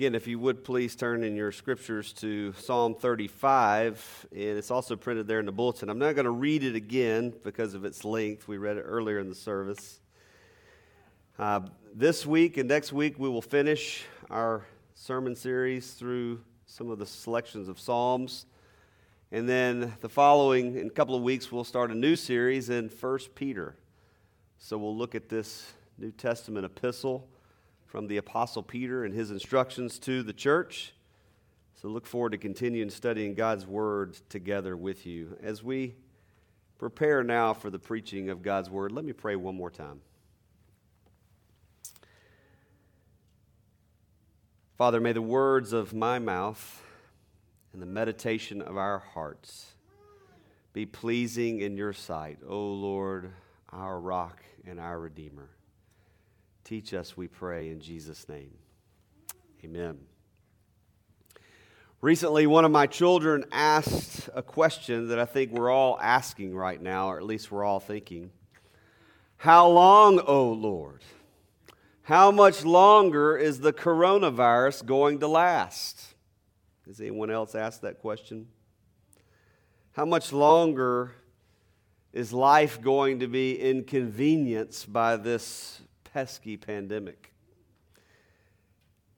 Again, if you would please turn in your scriptures to Psalm 35, and it's also printed there in the bulletin. I'm not going to read it again because of its length. We read it earlier in the service. Uh, this week and next week, we will finish our sermon series through some of the selections of Psalms. And then the following, in a couple of weeks, we'll start a new series in 1 Peter. So we'll look at this New Testament epistle from the Apostle Peter and his instructions to the church. So look forward to continuing studying God's Word together with you. As we prepare now for the preaching of God's Word, let me pray one more time. Father, may the words of my mouth and the meditation of our hearts be pleasing in your sight, O Lord, our rock and our Redeemer. Teach us, we pray, in Jesus' name. Amen. Recently, one of my children asked a question that I think we're all asking right now, or at least we're all thinking How long, O Lord? How much longer is the coronavirus going to last? Has anyone else asked that question? How much longer is life going to be inconvenienced by this pesky pandemic?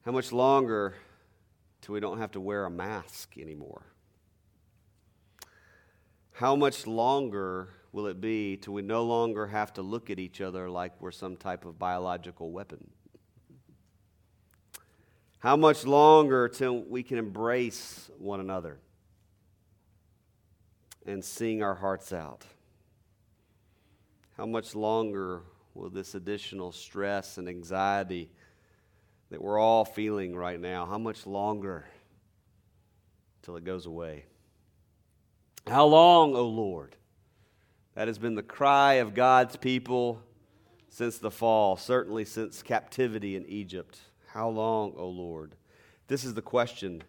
How much longer till we don't have to wear a mask anymore? How much longer will it be till we no longer have to look at each other like we're some type of biological weapon? How much longer till we can embrace one another and sing our hearts out? How much longer will this additional stress and anxiety that we're all feeling right now, how much longer till it goes away? How long, O oh Lord? That has been the cry of God's people since the fall, certainly since captivity in Egypt. How long, O oh Lord? This is the question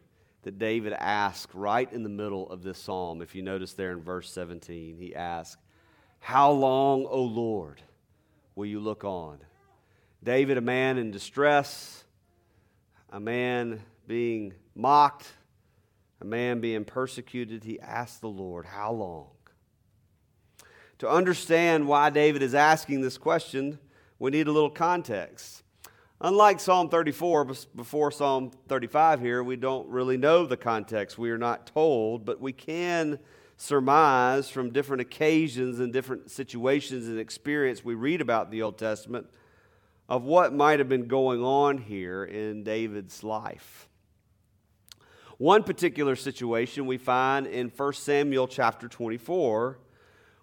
that David asked right in the middle of this psalm. If you notice there in verse 17, he asked, How long, O Lord? Will you look on? David, a man in distress, a man being mocked, a man being persecuted, he asked the Lord, How long? To understand why David is asking this question, we need a little context. Unlike Psalm 34, before Psalm 35 here, we don't really know the context. We are not told, but we can surmise from different occasions and different situations and experience we read about the Old Testament of what might have been going on here in David's life. One particular situation we find in 1 Samuel chapter 24,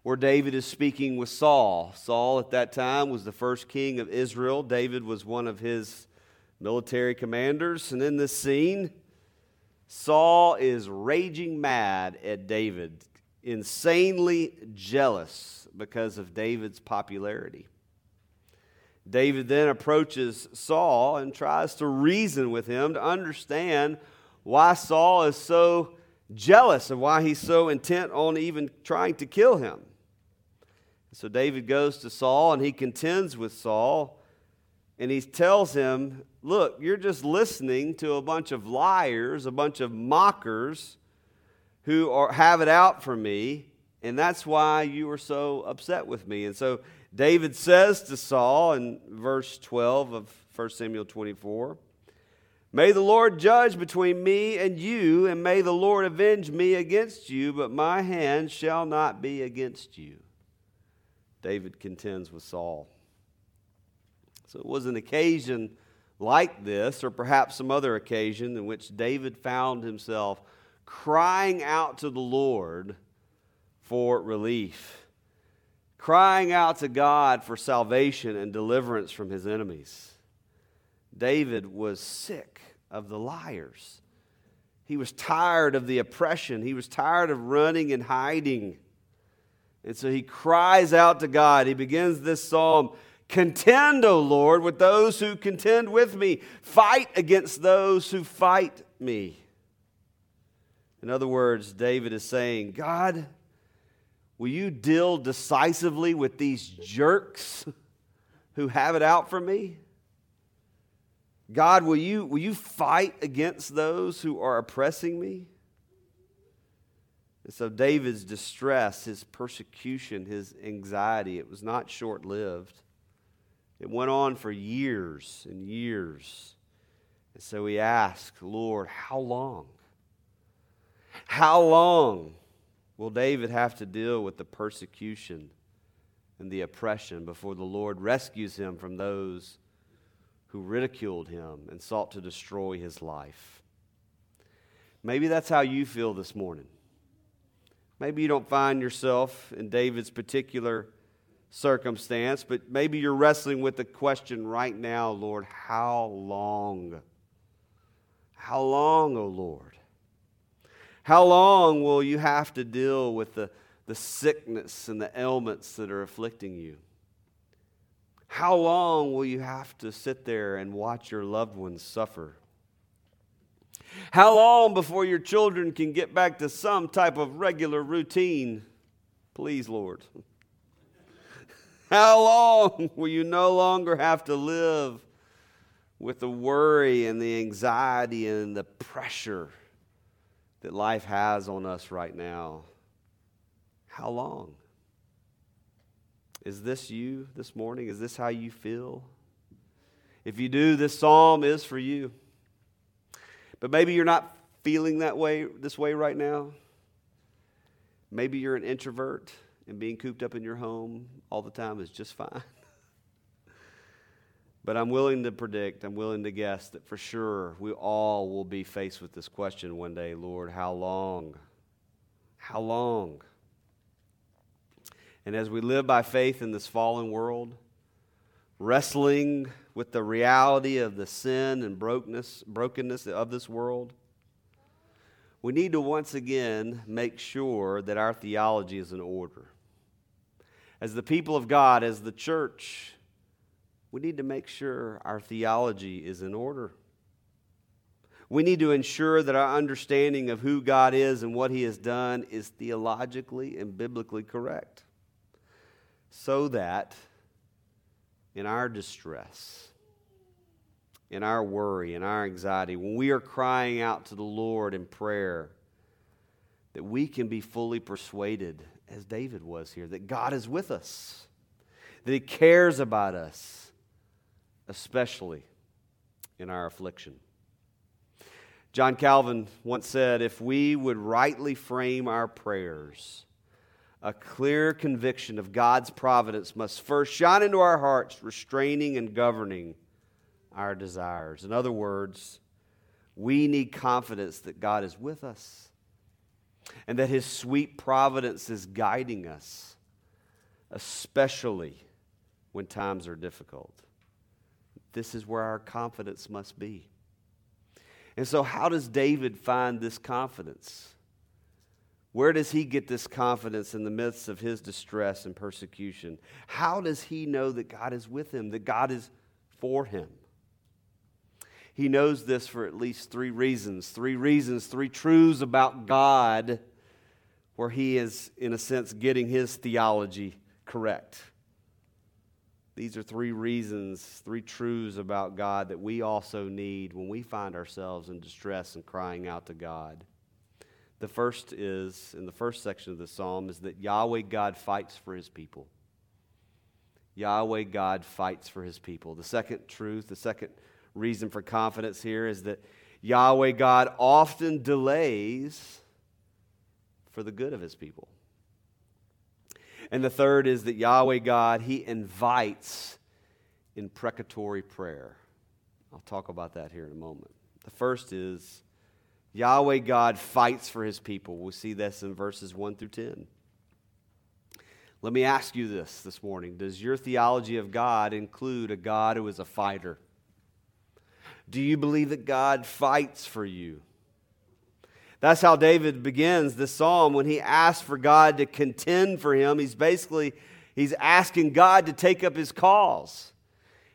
where David is speaking with Saul. Saul at that time was the first king of Israel. David was one of his military commanders. And in this scene, Saul is raging mad at David, insanely jealous because of David's popularity. David then approaches Saul and tries to reason with him to understand why Saul is so jealous and why he's so intent on even trying to kill him. So David goes to Saul and he contends with Saul and he tells him, Look, you're just listening to a bunch of liars, a bunch of mockers who are, have it out for me, and that's why you are so upset with me. And so David says to Saul in verse 12 of 1 Samuel 24, May the Lord judge between me and you, and may the Lord avenge me against you, but my hand shall not be against you. David contends with Saul. So it was an occasion like this, or perhaps some other occasion, in which David found himself crying out to the Lord for relief, crying out to God for salvation and deliverance from his enemies. David was sick of the liars. He was tired of the oppression. He was tired of running and hiding. And so he cries out to God. He begins this psalm Contend, O Lord, with those who contend with me. Fight against those who fight me. In other words, David is saying, God, will you deal decisively with these jerks who have it out for me? God, will you, will you fight against those who are oppressing me? And so David's distress, his persecution, his anxiety, it was not short lived. It went on for years and years. And so we ask, Lord, how long? How long will David have to deal with the persecution and the oppression before the Lord rescues him from those who ridiculed him and sought to destroy his life? Maybe that's how you feel this morning. Maybe you don't find yourself in David's particular circumstance, but maybe you're wrestling with the question right now, Lord, how long? How long, O oh Lord? How long will you have to deal with the, the sickness and the ailments that are afflicting you? How long will you have to sit there and watch your loved ones suffer? How long before your children can get back to some type of regular routine? Please, Lord. How long will you no longer have to live with the worry and the anxiety and the pressure that life has on us right now? How long? Is this you this morning? Is this how you feel? If you do, this psalm is for you. But maybe you're not feeling that way this way right now. Maybe you're an introvert and being cooped up in your home all the time is just fine. but I'm willing to predict, I'm willing to guess that for sure we all will be faced with this question one day Lord, how long? How long? And as we live by faith in this fallen world, wrestling with the reality of the sin and brokenness, brokenness of this world, we need to once again make sure that our theology is in order. As the people of God, as the church, we need to make sure our theology is in order. We need to ensure that our understanding of who God is and what He has done is theologically and biblically correct so that in our distress, in our worry, in our anxiety, when we are crying out to the Lord in prayer, that we can be fully persuaded, as David was here, that God is with us, that He cares about us, especially in our affliction. John Calvin once said, If we would rightly frame our prayers, a clear conviction of God's providence must first shine into our hearts, restraining and governing our desires. In other words, we need confidence that God is with us and that His sweet providence is guiding us, especially when times are difficult. This is where our confidence must be. And so, how does David find this confidence? Where does he get this confidence in the midst of his distress and persecution? How does he know that God is with him, that God is for him? He knows this for at least three reasons. Three reasons, three truths about God where he is, in a sense, getting his theology correct. These are three reasons, three truths about God that we also need when we find ourselves in distress and crying out to God. The first is, in the first section of the psalm, is that Yahweh God fights for his people. Yahweh God fights for his people. The second truth, the second reason for confidence here is that Yahweh God often delays for the good of his people. And the third is that Yahweh God, he invites imprecatory prayer. I'll talk about that here in a moment. The first is Yahweh God fights for his people. We see this in verses 1 through 10. Let me ask you this this morning Does your theology of God include a God who is a fighter? Do you believe that God fights for you? That's how David begins the psalm when he asks for God to contend for him. He's basically he's asking God to take up his cause.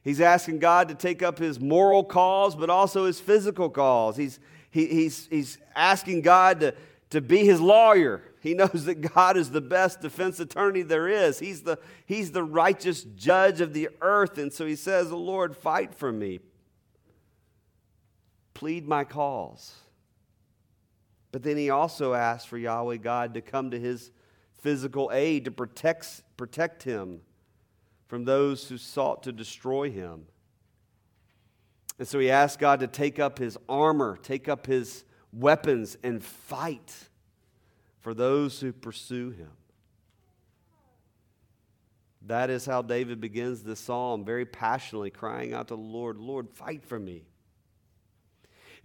He's asking God to take up his moral cause, but also his physical cause. He's he, he's, he's asking God to, to be his lawyer. He knows that God is the best defense attorney there is. He's the, he's the righteous judge of the earth. And so he says, Lord, fight for me. Plead my cause. But then he also asked for Yahweh God to come to his physical aid to protect, protect him from those who sought to destroy him. And so he asked God to take up his armor, take up his weapons, and fight for those who pursue him. That is how David begins this psalm, very passionately crying out to the Lord, Lord, fight for me.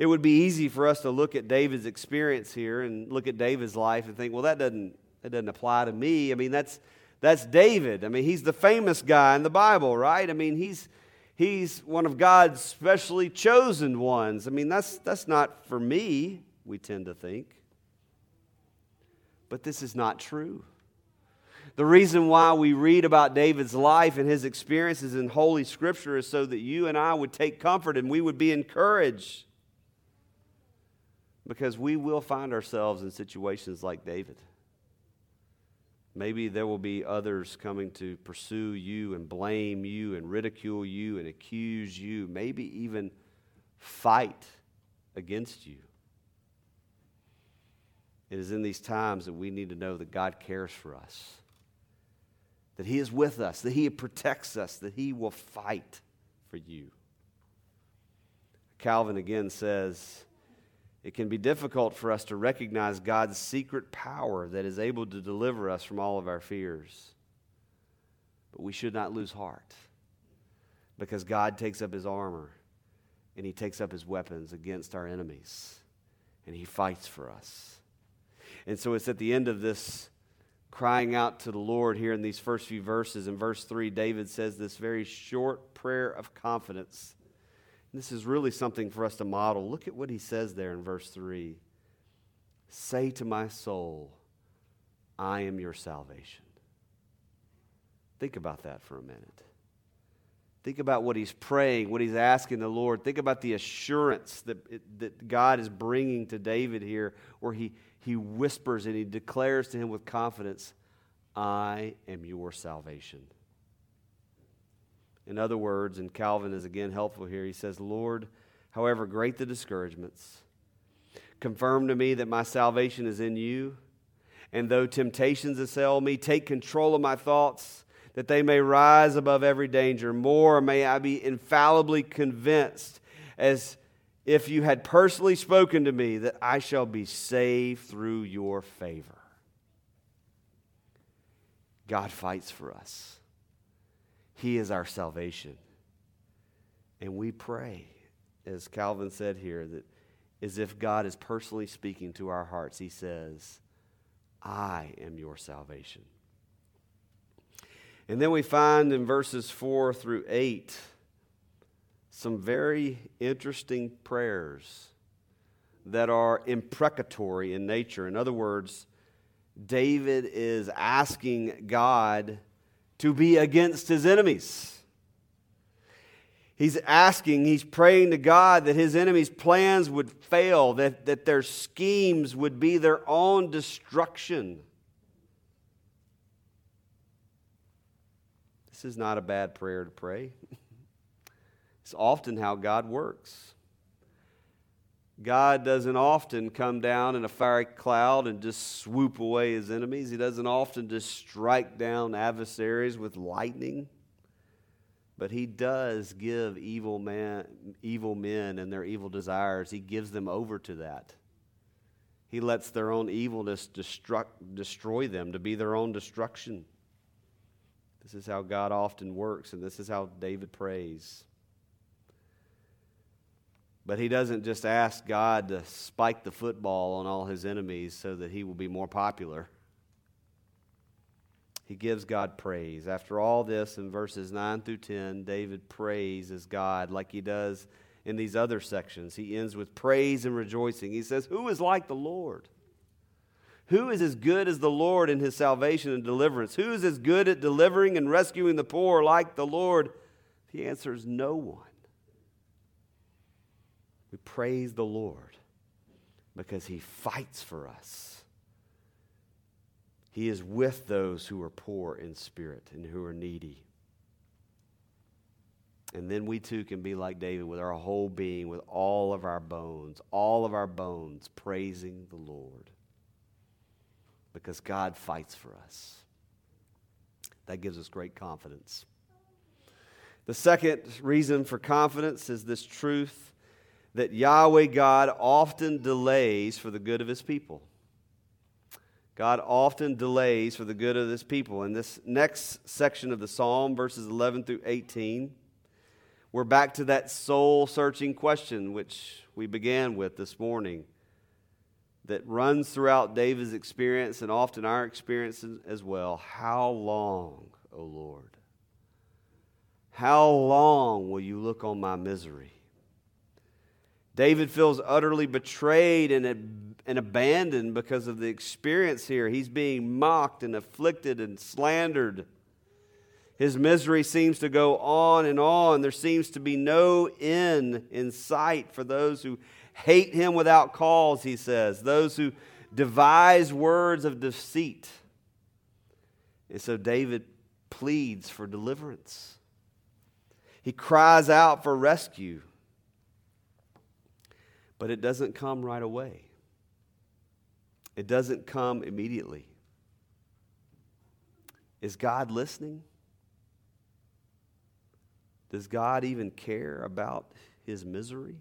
It would be easy for us to look at David's experience here and look at David's life and think, well, that doesn't, that doesn't apply to me. I mean, that's, that's David. I mean, he's the famous guy in the Bible, right? I mean, he's, he's one of God's specially chosen ones. I mean, that's, that's not for me, we tend to think. But this is not true. The reason why we read about David's life and his experiences in Holy Scripture is so that you and I would take comfort and we would be encouraged. Because we will find ourselves in situations like David. Maybe there will be others coming to pursue you and blame you and ridicule you and accuse you, maybe even fight against you. It is in these times that we need to know that God cares for us, that He is with us, that He protects us, that He will fight for you. Calvin again says, it can be difficult for us to recognize God's secret power that is able to deliver us from all of our fears. But we should not lose heart because God takes up his armor and he takes up his weapons against our enemies and he fights for us. And so it's at the end of this crying out to the Lord here in these first few verses. In verse 3, David says this very short prayer of confidence this is really something for us to model. Look at what he says there in verse 3 Say to my soul, I am your salvation. Think about that for a minute. Think about what he's praying, what he's asking the Lord. Think about the assurance that, that God is bringing to David here, where he, he whispers and he declares to him with confidence, I am your salvation. In other words, and Calvin is again helpful here, he says, Lord, however great the discouragements, confirm to me that my salvation is in you. And though temptations assail me, take control of my thoughts, that they may rise above every danger. More may I be infallibly convinced, as if you had personally spoken to me, that I shall be saved through your favor. God fights for us. He is our salvation. And we pray, as Calvin said here, that as if God is personally speaking to our hearts, he says, I am your salvation. And then we find in verses 4 through 8 some very interesting prayers that are imprecatory in nature. In other words, David is asking God to be against his enemies. He's asking, he's praying to God that his enemies' plans would fail, that, that their schemes would be their own destruction. This is not a bad prayer to pray. It's often how God works. God doesn't often come down in a fiery cloud and just swoop away his enemies. He doesn't often just strike down adversaries with lightning. But he does give evil, man, evil men and their evil desires, he gives them over to that. He lets their own evilness destruct, destroy them to be their own destruction. This is how God often works, and this is how David prays. But he doesn't just ask God to spike the football on all his enemies so that he will be more popular. He gives God praise. After all this, in verses 9 through 10, David praises God like he does in these other sections. He ends with praise and rejoicing. He says, Who is like the Lord? Who is as good as the Lord in his salvation and deliverance? Who is as good at delivering and rescuing the poor like the Lord? The answer is no one. We praise the Lord because he fights for us. He is with those who are poor in spirit and who are needy. And then we too can be like David with our whole being, with all of our bones, all of our bones praising the Lord. Because God fights for us. That gives us great confidence. The second reason for confidence is this truth that Yahweh God often delays for the good of his people. God often delays for the good of his people. In this next section of the psalm, verses 11 through 18, we're back to that soul searching question which we began with this morning that runs throughout David's experience and often our experience as well. How long, O Lord? How long will you look on my misery? David feels utterly betrayed and, and abandoned because of the experience here. He's being mocked and afflicted and slandered. His misery seems to go on and on. There seems to be no end in sight for those who hate him without cause, he says, those who devise words of deceit. And so David pleads for deliverance. He cries out for rescue. But it doesn't come right away, it doesn't come immediately. Is God listening? Does God even care about his misery?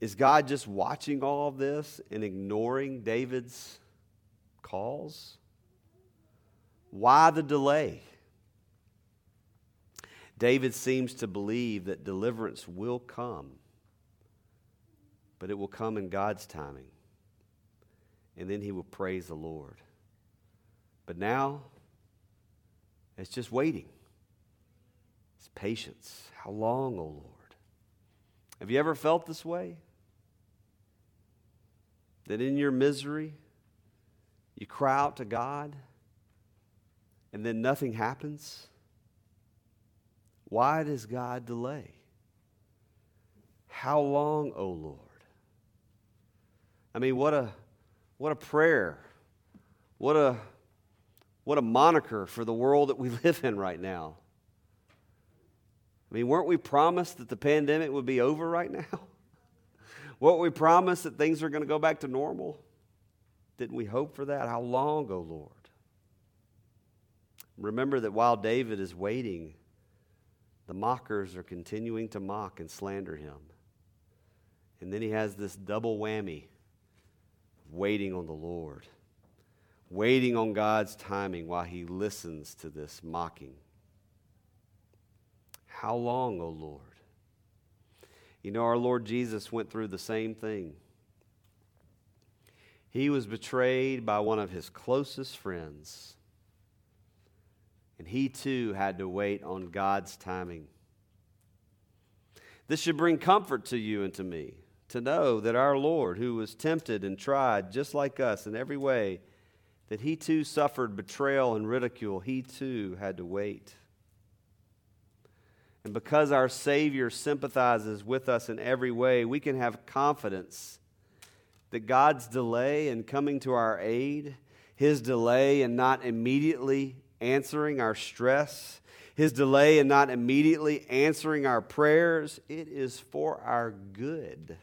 Is God just watching all of this and ignoring David's calls? Why the delay? David seems to believe that deliverance will come, but it will come in God's timing. And then he will praise the Lord. But now, it's just waiting. It's patience. How long, O oh Lord? Have you ever felt this way? That in your misery, you cry out to God and then nothing happens? Why does God delay? How long, O oh Lord? I mean, what a what a prayer. What a what a moniker for the world that we live in right now. I mean, weren't we promised that the pandemic would be over right now? weren't we promised that things are going to go back to normal? Didn't we hope for that? How long, O oh Lord? Remember that while David is waiting, the mockers are continuing to mock and slander him. And then he has this double whammy waiting on the Lord, waiting on God's timing while he listens to this mocking. How long, O Lord? You know, our Lord Jesus went through the same thing. He was betrayed by one of his closest friends and he too had to wait on God's timing. This should bring comfort to you and to me to know that our Lord, who was tempted and tried just like us in every way, that he too suffered betrayal and ridicule, he too had to wait. And because our Savior sympathizes with us in every way, we can have confidence that God's delay in coming to our aid, his delay in not immediately answering our stress, his delay in not immediately answering our prayers, it is for our good.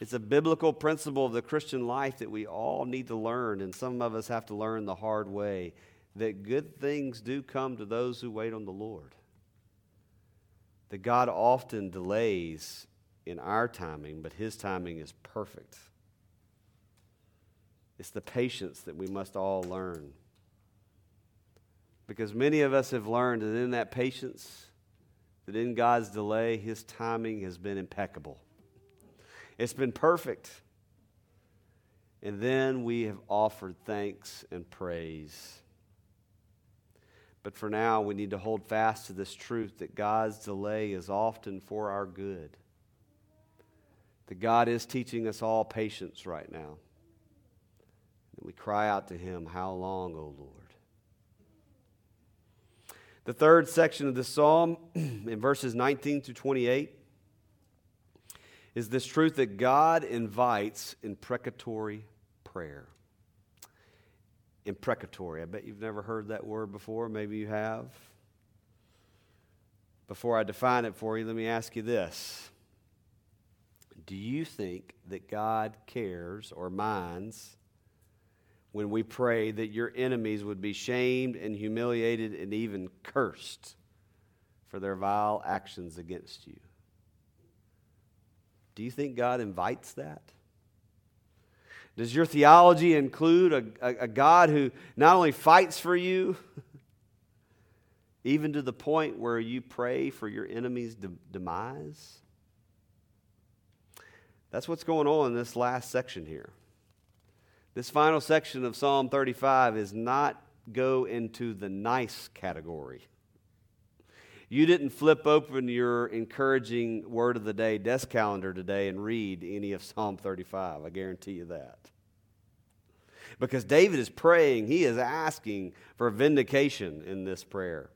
It's a biblical principle of the Christian life that we all need to learn, and some of us have to learn the hard way that good things do come to those who wait on the Lord. That God often delays in our timing, but His timing is perfect. It's the patience that we must all learn. Because many of us have learned that in that patience, that in God's delay, His timing has been impeccable. It's been perfect. And then we have offered thanks and praise. But for now, we need to hold fast to this truth that God's delay is often for our good. That God is teaching us all patience right now. And we cry out to Him, How long, O Lord? The third section of the psalm, in verses 19 to 28, is this truth that God invites imprecatory prayer. Imprecatory. I bet you've never heard that word before. Maybe you have. before I define it for you, let me ask you this. Do you think that God cares or minds when we pray that your enemies would be shamed and humiliated and even cursed for their vile actions against you? Do you think God invites that? Does your theology include a, a, a God who not only fights for you, even to the point where you pray for your enemy's de- demise? That's what's going on in this last section here. This final section of Psalm 35 is not go into the nice category. You didn't flip open your encouraging word of the day desk calendar today and read any of Psalm 35. I guarantee you that. Because David is praying, he is asking for vindication in this prayer.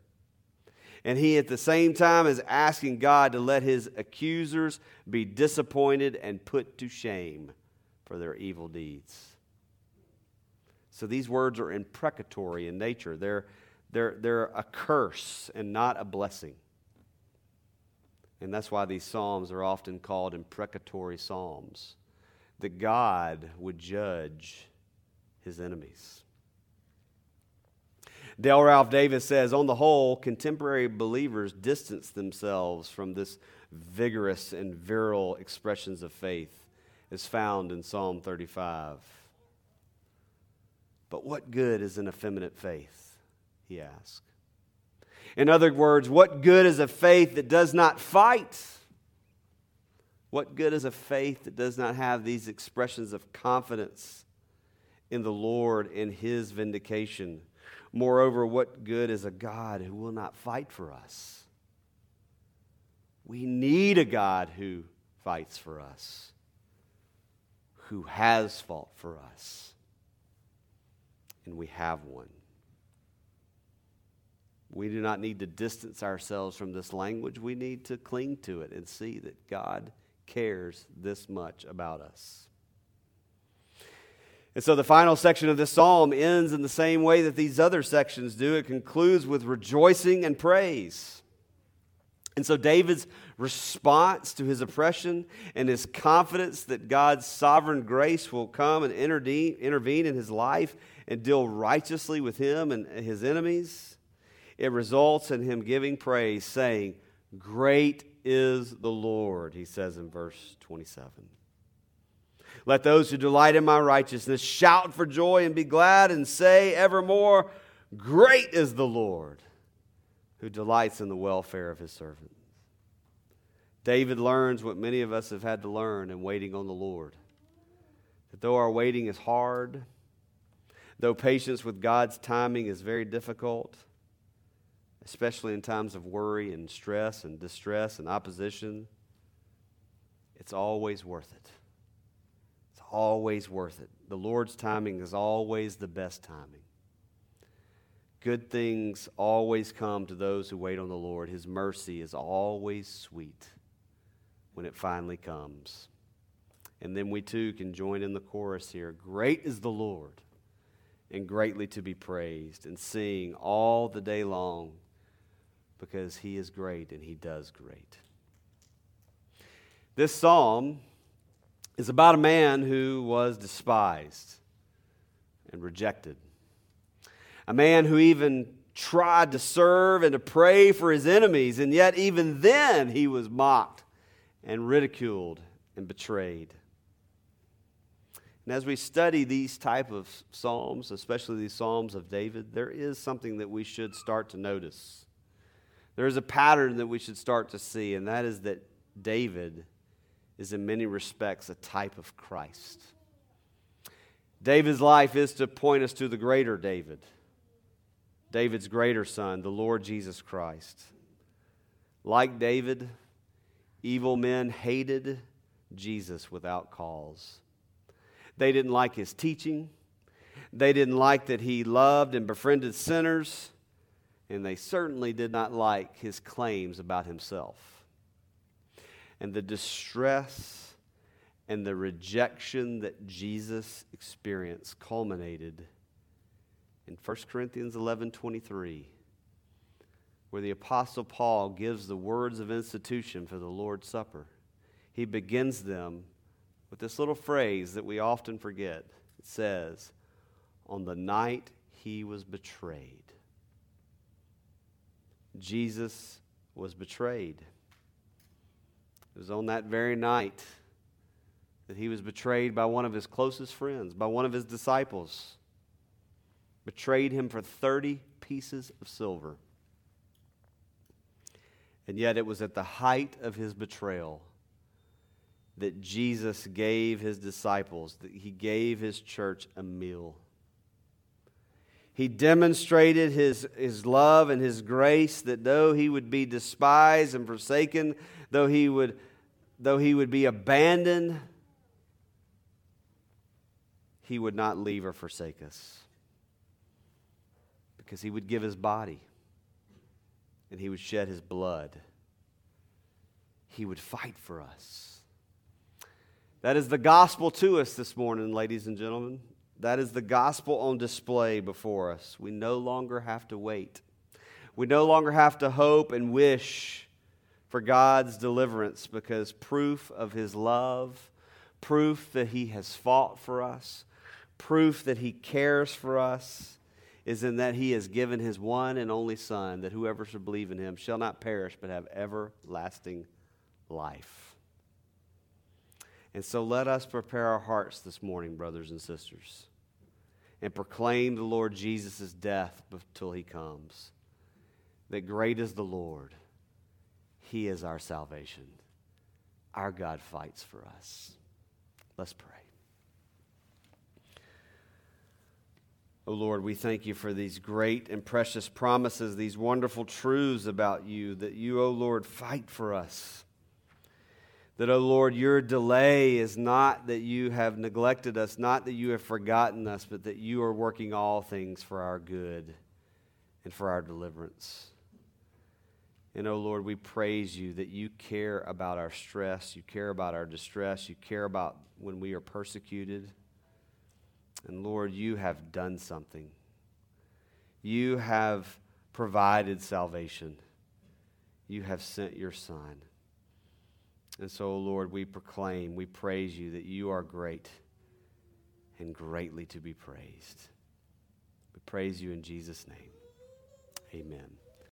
And he, at the same time, is asking God to let his accusers be disappointed and put to shame for their evil deeds. So these words are imprecatory in nature. They're, they're, they're a curse and not a blessing. And that's why these psalms are often called imprecatory psalms. That God would judge his enemies. Dale Ralph Davis says, on the whole, contemporary believers distance themselves from this vigorous and virile expressions of faith as found in Psalm 35. But what good is an effeminate faith? He asked. In other words, what good is a faith that does not fight? What good is a faith that does not have these expressions of confidence in the Lord and His vindication? Moreover, what good is a God who will not fight for us? We need a God who fights for us, who has fought for us, and we have one. We do not need to distance ourselves from this language. We need to cling to it and see that God cares this much about us. And so the final section of this psalm ends in the same way that these other sections do. It concludes with rejoicing and praise. And so David's response to his oppression and his confidence that God's sovereign grace will come and intervene in his life and deal righteously with him and his enemies, it results in him giving praise, saying, Great is the Lord, he says in verse 27. Let those who delight in my righteousness shout for joy and be glad and say evermore, Great is the Lord who delights in the welfare of his servants. David learns what many of us have had to learn in waiting on the Lord that though our waiting is hard, though patience with God's timing is very difficult, especially in times of worry and stress and distress and opposition, it's always worth it It's always worth it. The Lord's timing is always the best timing. Good things always come to those who wait on the Lord. His mercy is always sweet when it finally comes. And then we too can join in the chorus here Great is the Lord, and greatly to be praised, and sing all the day long because he is great and he does great. This psalm is about a man who was despised and rejected. A man who even tried to serve and to pray for his enemies, and yet even then he was mocked and ridiculed and betrayed. And as we study these type of psalms, especially these psalms of David, there is something that we should start to notice. There is a pattern that we should start to see, and that is that David is in many respects a type of Christ. David's life is to point us to the greater David, David's greater son, the Lord Jesus Christ. Like David, evil men hated Jesus without cause. They didn't like his teaching. They didn't like that he loved and befriended sinners. And they certainly did not like his claims about himself and the distress and the rejection that Jesus experienced culminated in 1 Corinthians 11 23, where the Apostle Paul gives the words of institution for the Lord's Supper. He begins them with this little phrase that we often forget. It says, On the night he was betrayed. Jesus was betrayed. It was on that very night that he was betrayed by one of his closest friends, by one of his disciples. Betrayed him for 30 pieces of silver. And yet it was at the height of his betrayal that Jesus gave his disciples, that he gave his church a meal. He demonstrated his, his love and his grace that though he would be despised and forsaken, though he would, though he would be abandoned, he would not leave or forsake us. Because he would give his body and he would shed his blood. He would fight for us. That is the gospel to us this morning, ladies and gentlemen. That is the gospel on display before us. We no longer have to wait. We no longer have to hope and wish for God's deliverance because proof of his love, proof that he has fought for us, proof that he cares for us is in that he has given his one and only Son, that whoever should believe in him shall not perish but have everlasting life. And so let us prepare our hearts this morning, brothers and sisters, and proclaim the Lord Jesus' death until he comes. That great is the Lord, he is our salvation. Our God fights for us. Let's pray. Oh Lord, we thank you for these great and precious promises, these wonderful truths about you, that you, oh Lord, fight for us. That, oh Lord, your delay is not that you have neglected us, not that you have forgotten us, but that you are working all things for our good and for our deliverance. And, oh Lord, we praise you that you care about our stress, you care about our distress, you care about when we are persecuted. And Lord, you have done something. You have provided salvation. You have sent your Son. And so, Lord, we proclaim, we praise you that you are great and greatly to be praised. We praise you in Jesus' name. Amen.